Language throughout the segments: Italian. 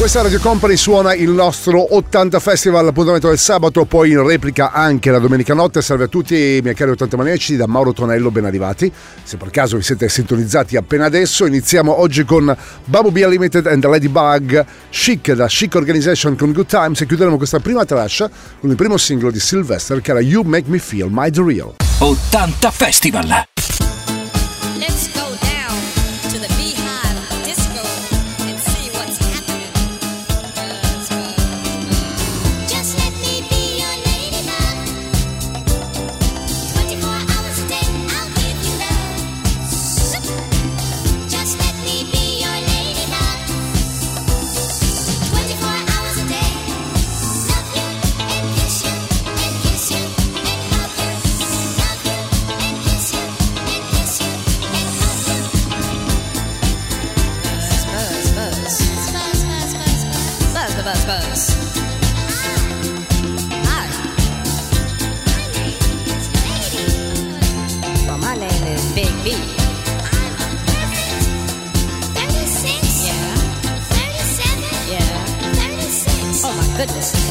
Questa Radio Company suona il nostro 80 Festival, appuntamento del sabato, poi in replica anche la domenica notte. Salve a tutti, miei cari 80 Maneci, da Mauro Tonello, ben arrivati. Se per caso vi siete sintonizzati appena adesso, iniziamo oggi con Babu Bia Limited and the Ladybug, Chic da Chic Organization con Good Times e chiuderemo questa prima traccia con il primo singolo di Sylvester che era You Make Me Feel My The Real. 80 Festival! me. I'm 36? Yeah. 37? Yeah. 36? Oh my goodness.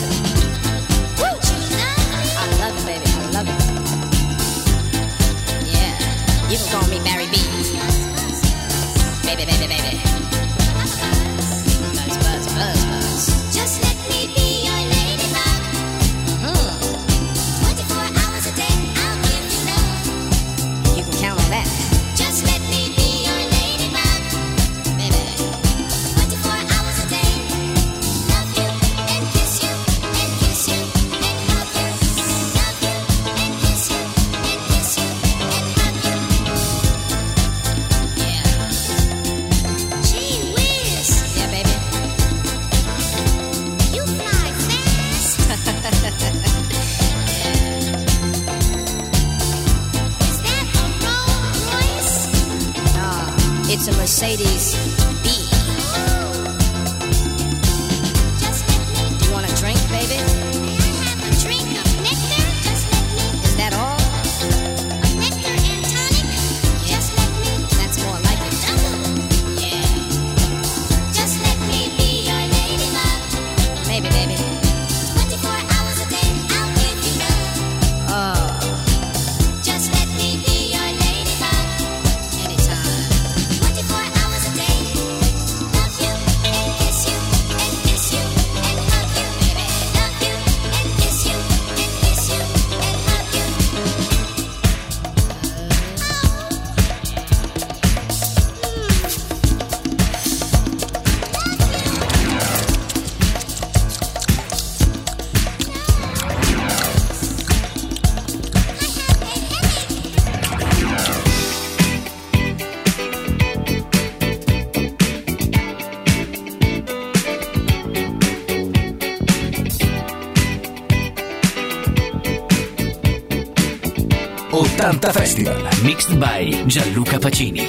by Gianluca Pacini.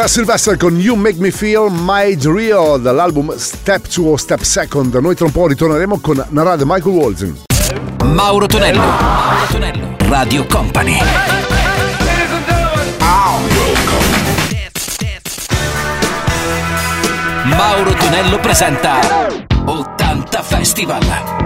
Della Sylvester con You Make Me Feel Made Real dall'album Step 2 o Step Second. Noi tra un po' ritorneremo con Narada Michael Walton. Mauro Tonello. Mauro Tonello. Radio Company. Mauro Tonello presenta 80 Festival.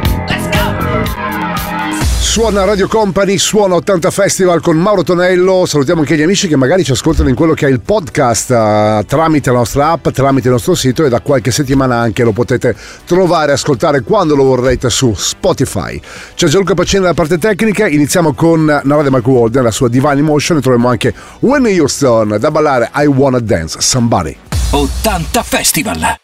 Suona Radio Company, suona 80 Festival con Mauro Tonello. Salutiamo anche gli amici che magari ci ascoltano in quello che è il podcast eh, tramite la nostra app, tramite il nostro sito e da qualche settimana anche lo potete trovare e ascoltare quando lo vorrete su Spotify. C'è Gianluca Pacini dalla parte tecnica. Iniziamo con Narada Michael Walden, la sua Divine Emotion e troviamo anche Whitney Houston da ballare I Wanna Dance Somebody. 80 Festival.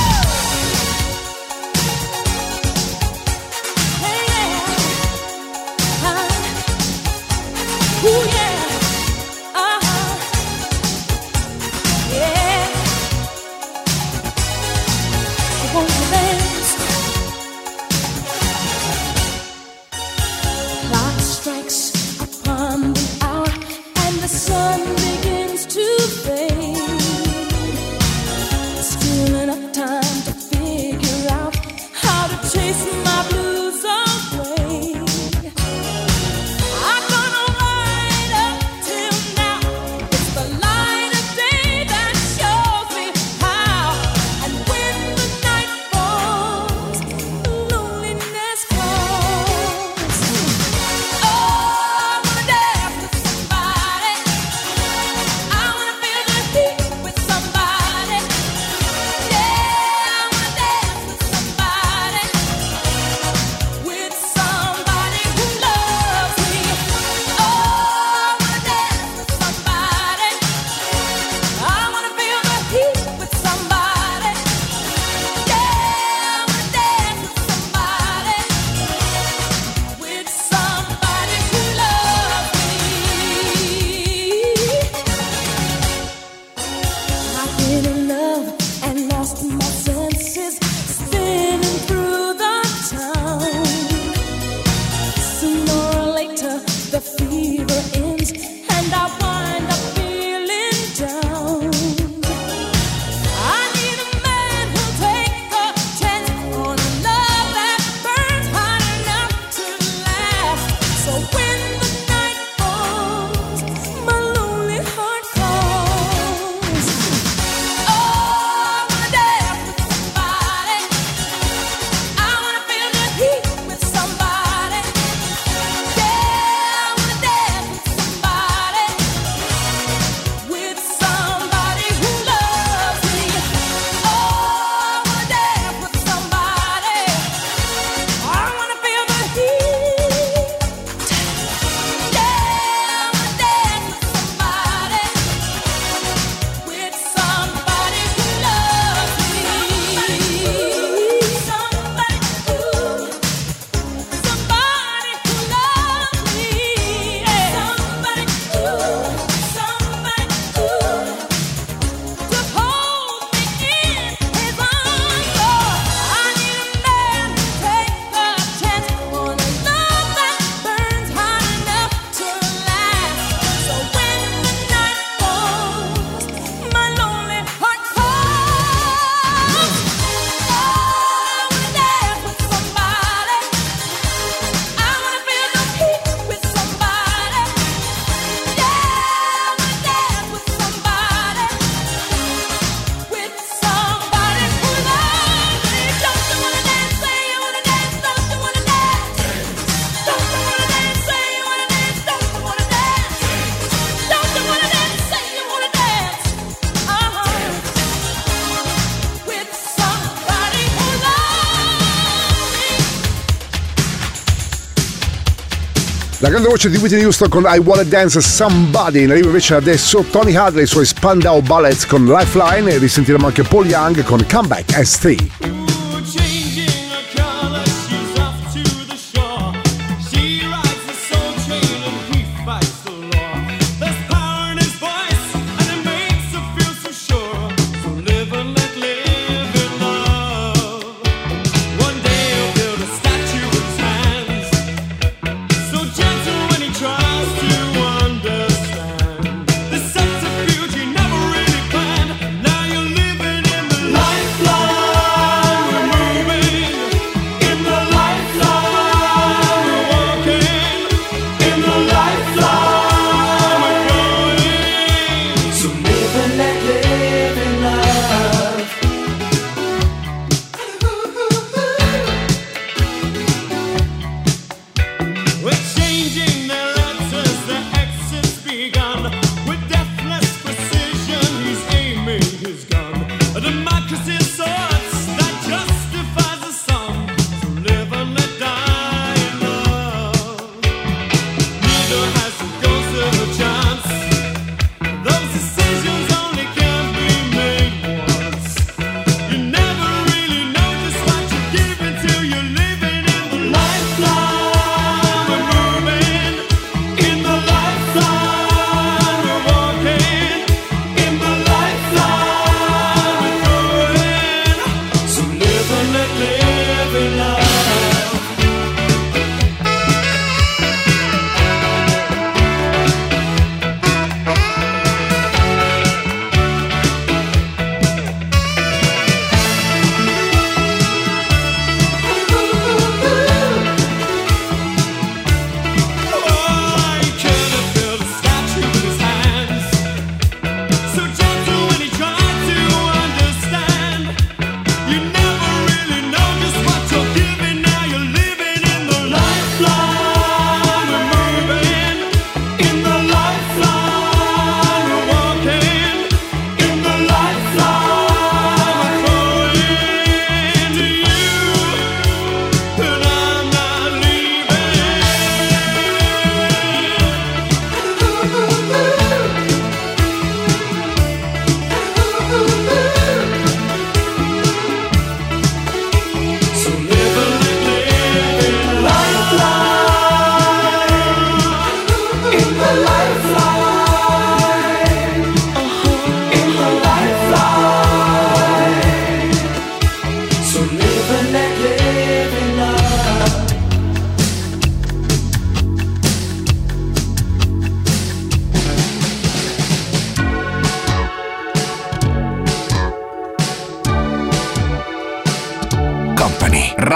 stupenda voce di Whitney Houston con I Wanna Dance Somebody. In arrivo invece adesso Tony Hadley e i suoi Spandau Ballets con Lifeline e risentiremo anche Paul Young con Comeback ST.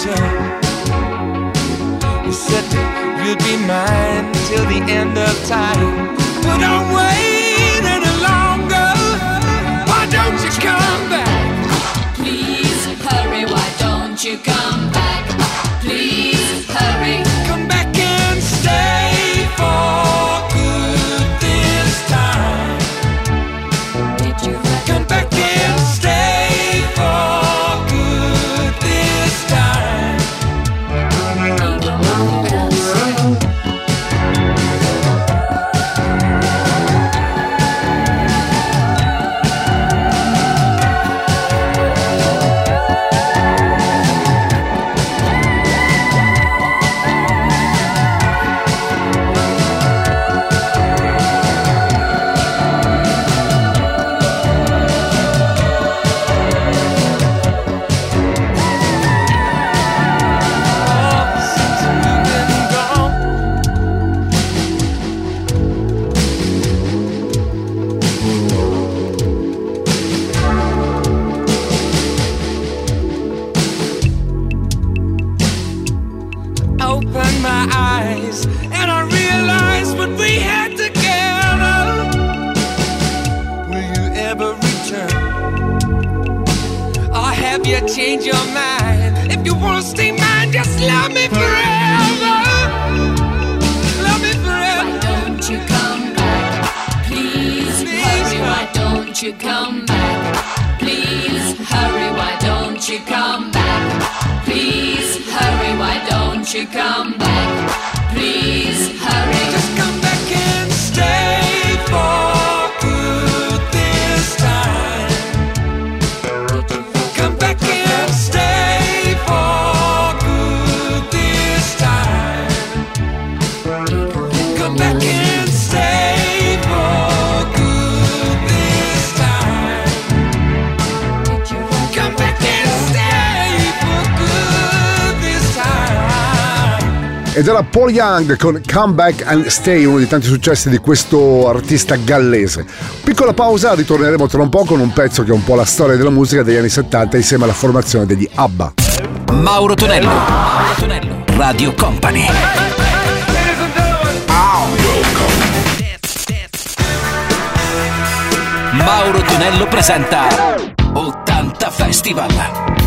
return. You said you'd be mine till the end of time. But don't wait any longer. Why don't you come back? Please hurry. Why don't you come back? Please hurry. Come back you come back? Please hurry. Why don't you come back? Please hurry. Why don't you come back? Please hurry. Just come back Ed era Paul Young con Come Back and Stay, uno dei tanti successi di questo artista gallese. Piccola pausa, ritorneremo tra un po' con un pezzo che è un po' la storia della musica degli anni 70 insieme alla formazione degli ABBA. Mauro Tonello Mauro Tonello Radio Company Mauro Tonello presenta 80 Festival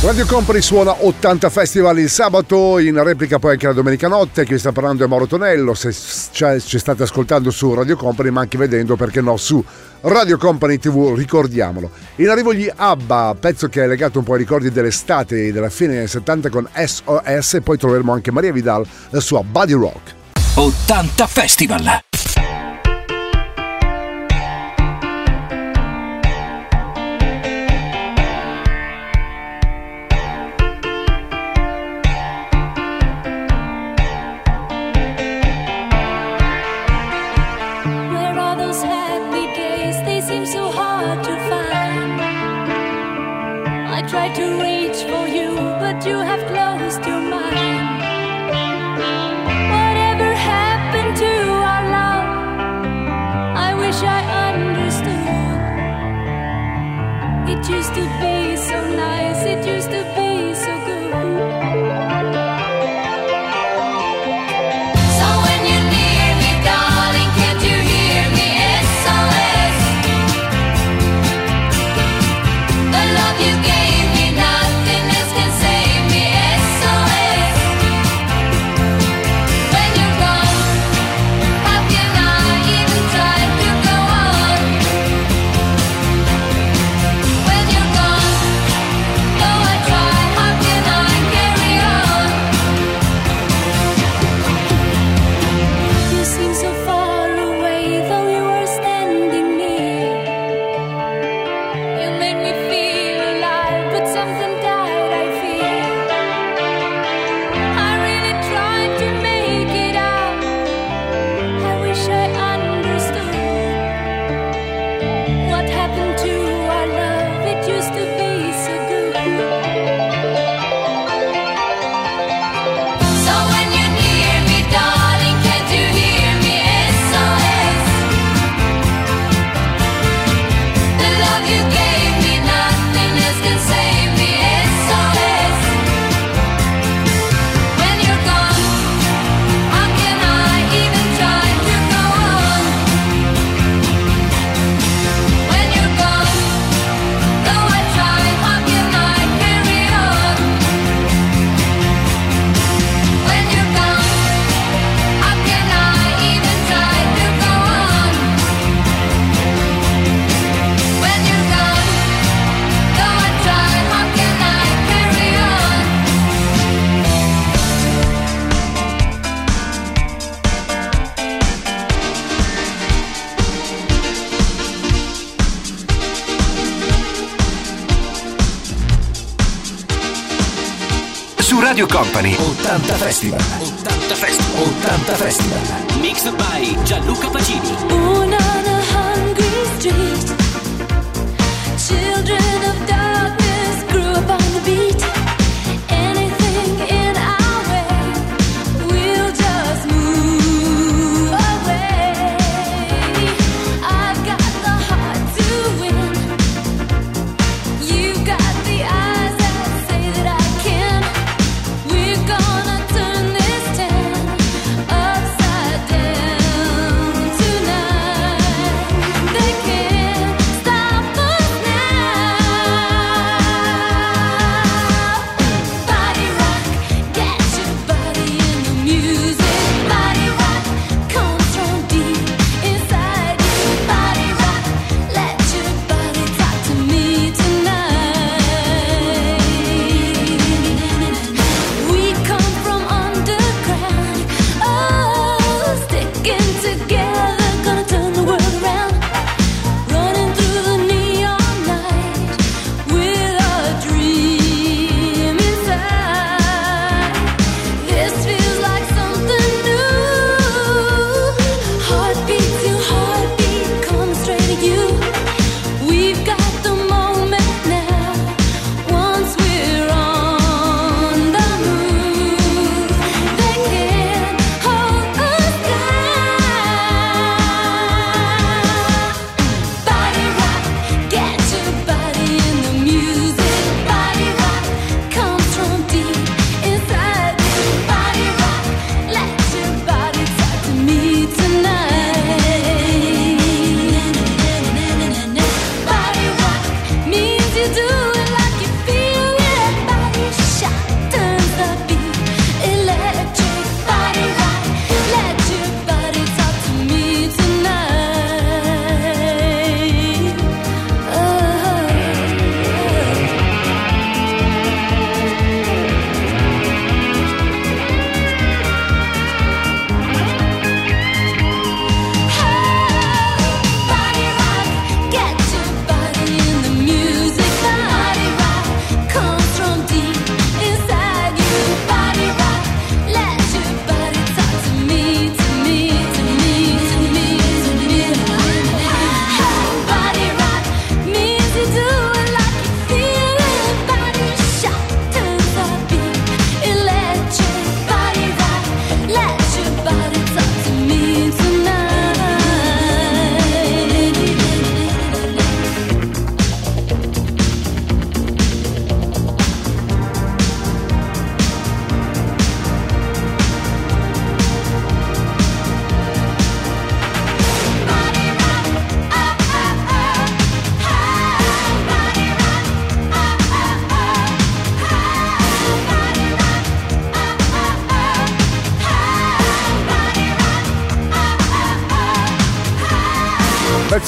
Radio Company suona 80 Festival il sabato, in replica poi anche la domenica notte. Chi sta parlando è Mauro Tonello. Se ci ci state ascoltando su Radio Company, ma anche vedendo, perché no, su Radio Company TV, ricordiamolo. In arrivo gli ABBA, pezzo che è legato un po' ai ricordi dell'estate della fine anni 70 con SOS. E poi troveremo anche Maria Vidal, la sua Body Rock. 80 Festival Company. 80 Festival. 80 Festival. 80 Festival. Mixed by Gianluca Pacini. Born on a hungry street.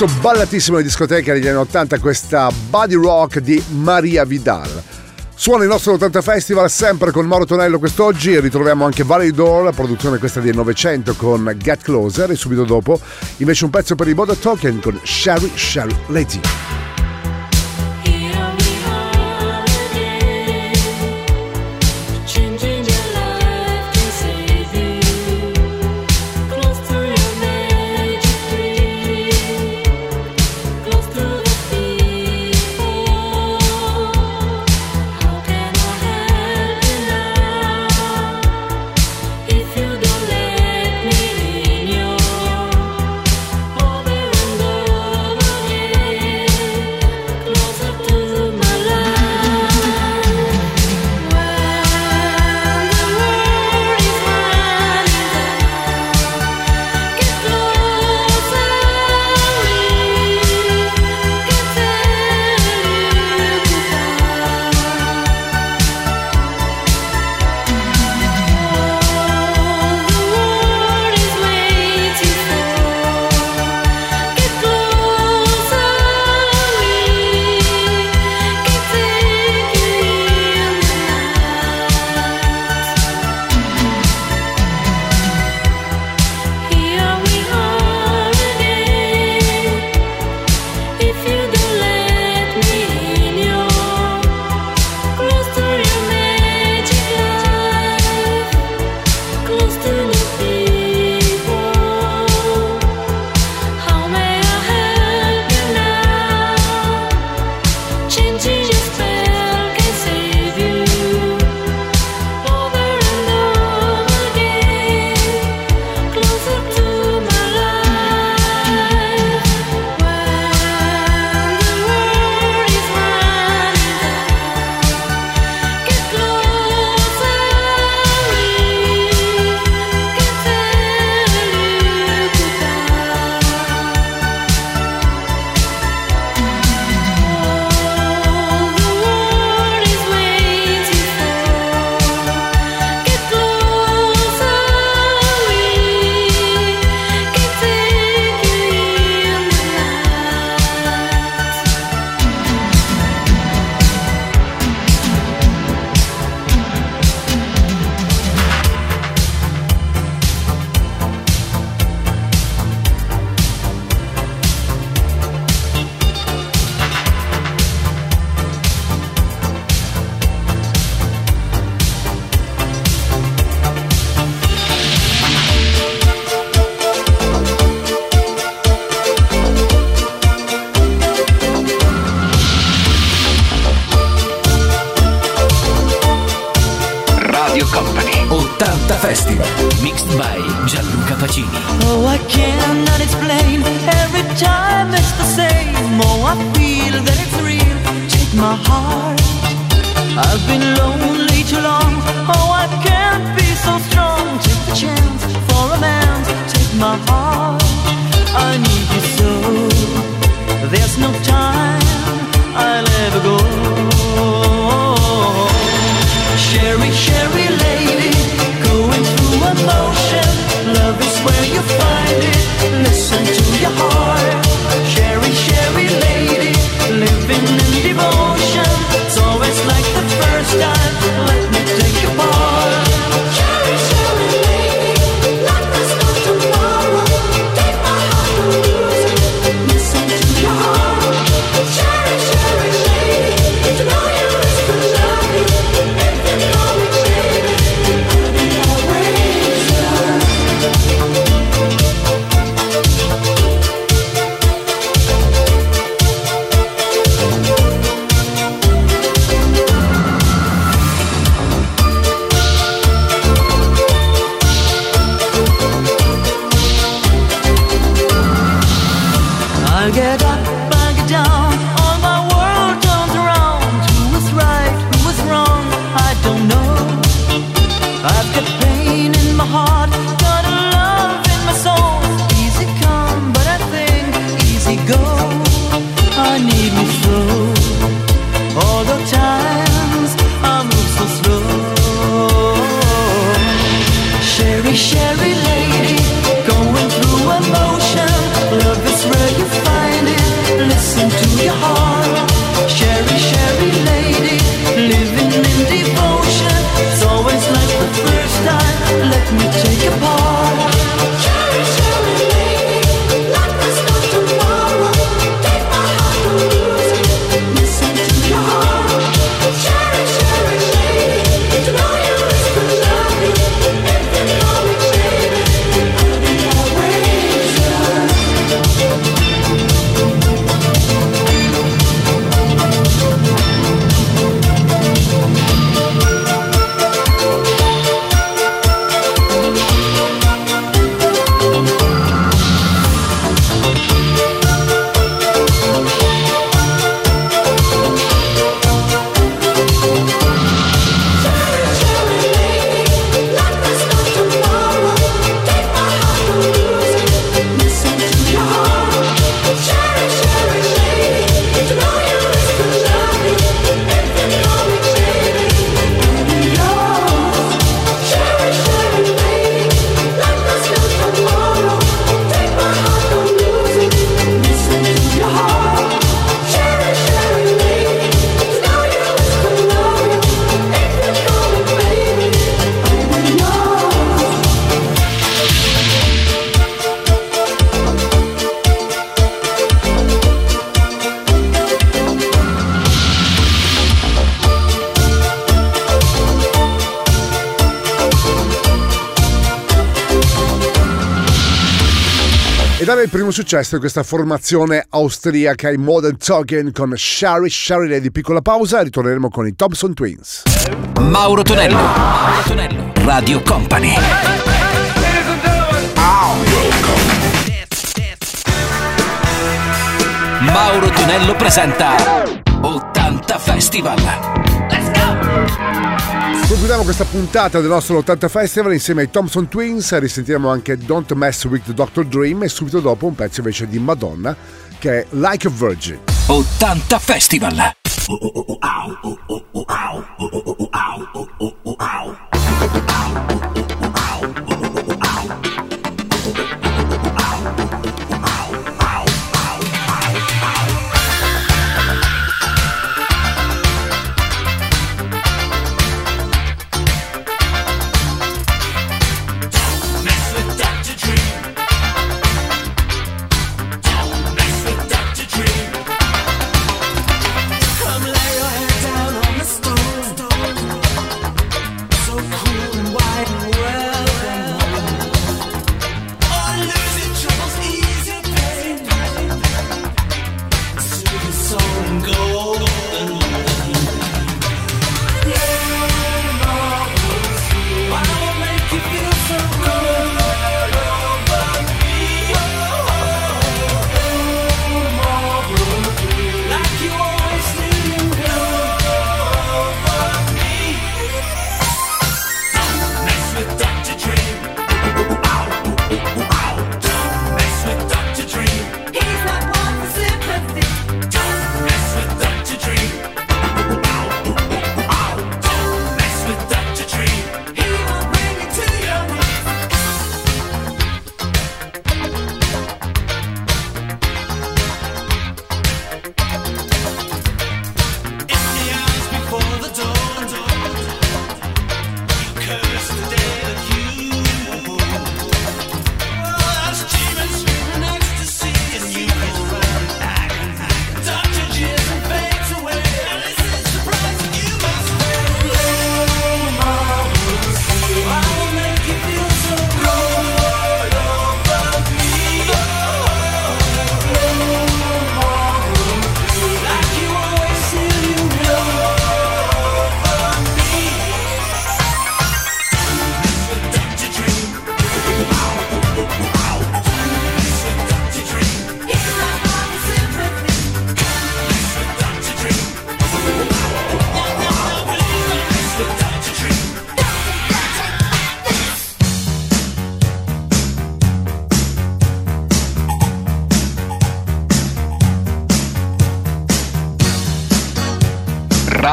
pezzo ballatissimo di discoteca degli anni 80, questa Body Rock di Maria Vidal. Suona il nostro 80 Festival sempre con Mauro Tonello quest'oggi ritroviamo anche Valley Door, produzione questa del Novecento con Get Closer e subito dopo invece un pezzo per i Boda Token con Sherry Sherry Lady. successo in questa formazione austriaca in Modern Talking con Shari Shari Lady. Piccola pausa, ritorneremo con i Thompson Twins. Mauro Tonello, Mauro Tonello, Radio Company. Mauro Tonello presenta 80 Festival. Let's Concludiamo questa puntata del nostro 80 Festival insieme ai Thompson Twins, risentiremo anche Don't Mess With The Doctor Dream e subito dopo un pezzo invece di Madonna che è Like a Virgin. 80 Festival! Oh oh oh wow! Oh oh wow! Oh oh wow!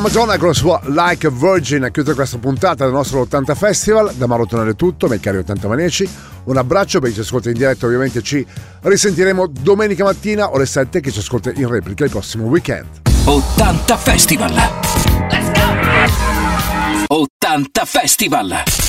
Madonna con la sua Like a Virgin a chiudere questa puntata del nostro 80 Festival. Da Mauro Tonello è tutto, miei cari 80 maniaci. Un abbraccio per chi ci ascolta in diretta, ovviamente ci risentiremo domenica mattina ore 7 che ci ascolta in replica il prossimo weekend. 80 Festival. Let's go! 80 Festival.